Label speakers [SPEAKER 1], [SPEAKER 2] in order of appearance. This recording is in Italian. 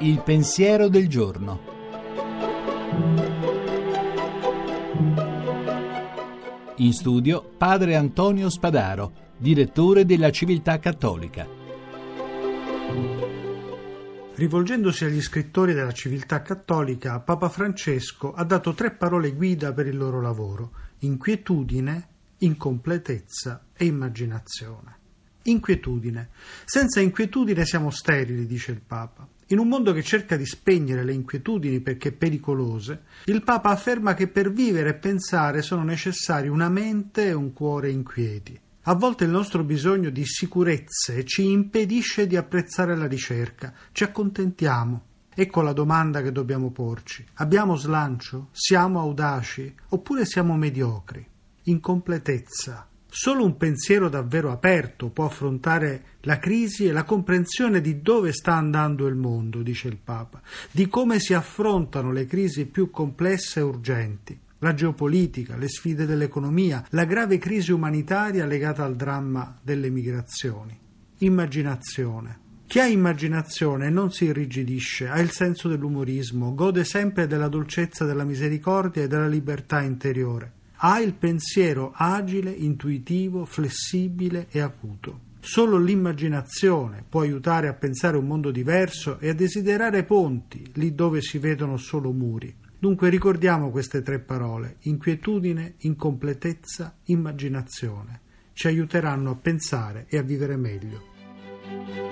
[SPEAKER 1] Il pensiero del giorno. In studio padre Antonio Spadaro, direttore della Civiltà Cattolica.
[SPEAKER 2] Rivolgendosi agli scrittori della civiltà cattolica, Papa Francesco ha dato tre parole guida per il loro lavoro: inquietudine, incompletezza e immaginazione. Inquietudine. Senza inquietudine siamo sterili, dice il Papa. In un mondo che cerca di spegnere le inquietudini perché pericolose, il Papa afferma che per vivere e pensare sono necessari una mente e un cuore inquieti. A volte il nostro bisogno di sicurezze ci impedisce di apprezzare la ricerca, ci accontentiamo. Ecco la domanda che dobbiamo porci. Abbiamo slancio? Siamo audaci? Oppure siamo mediocri? Incompletezza. Solo un pensiero davvero aperto può affrontare la crisi e la comprensione di dove sta andando il mondo, dice il Papa, di come si affrontano le crisi più complesse e urgenti la geopolitica, le sfide dell'economia, la grave crisi umanitaria legata al dramma delle migrazioni. Immaginazione. Chi ha immaginazione non si irrigidisce, ha il senso dell'umorismo, gode sempre della dolcezza della misericordia e della libertà interiore. Ha il pensiero agile, intuitivo, flessibile e acuto. Solo l'immaginazione può aiutare a pensare un mondo diverso e a desiderare ponti lì dove si vedono solo muri. Dunque ricordiamo queste tre parole, inquietudine, incompletezza, immaginazione. Ci aiuteranno a pensare e a vivere meglio.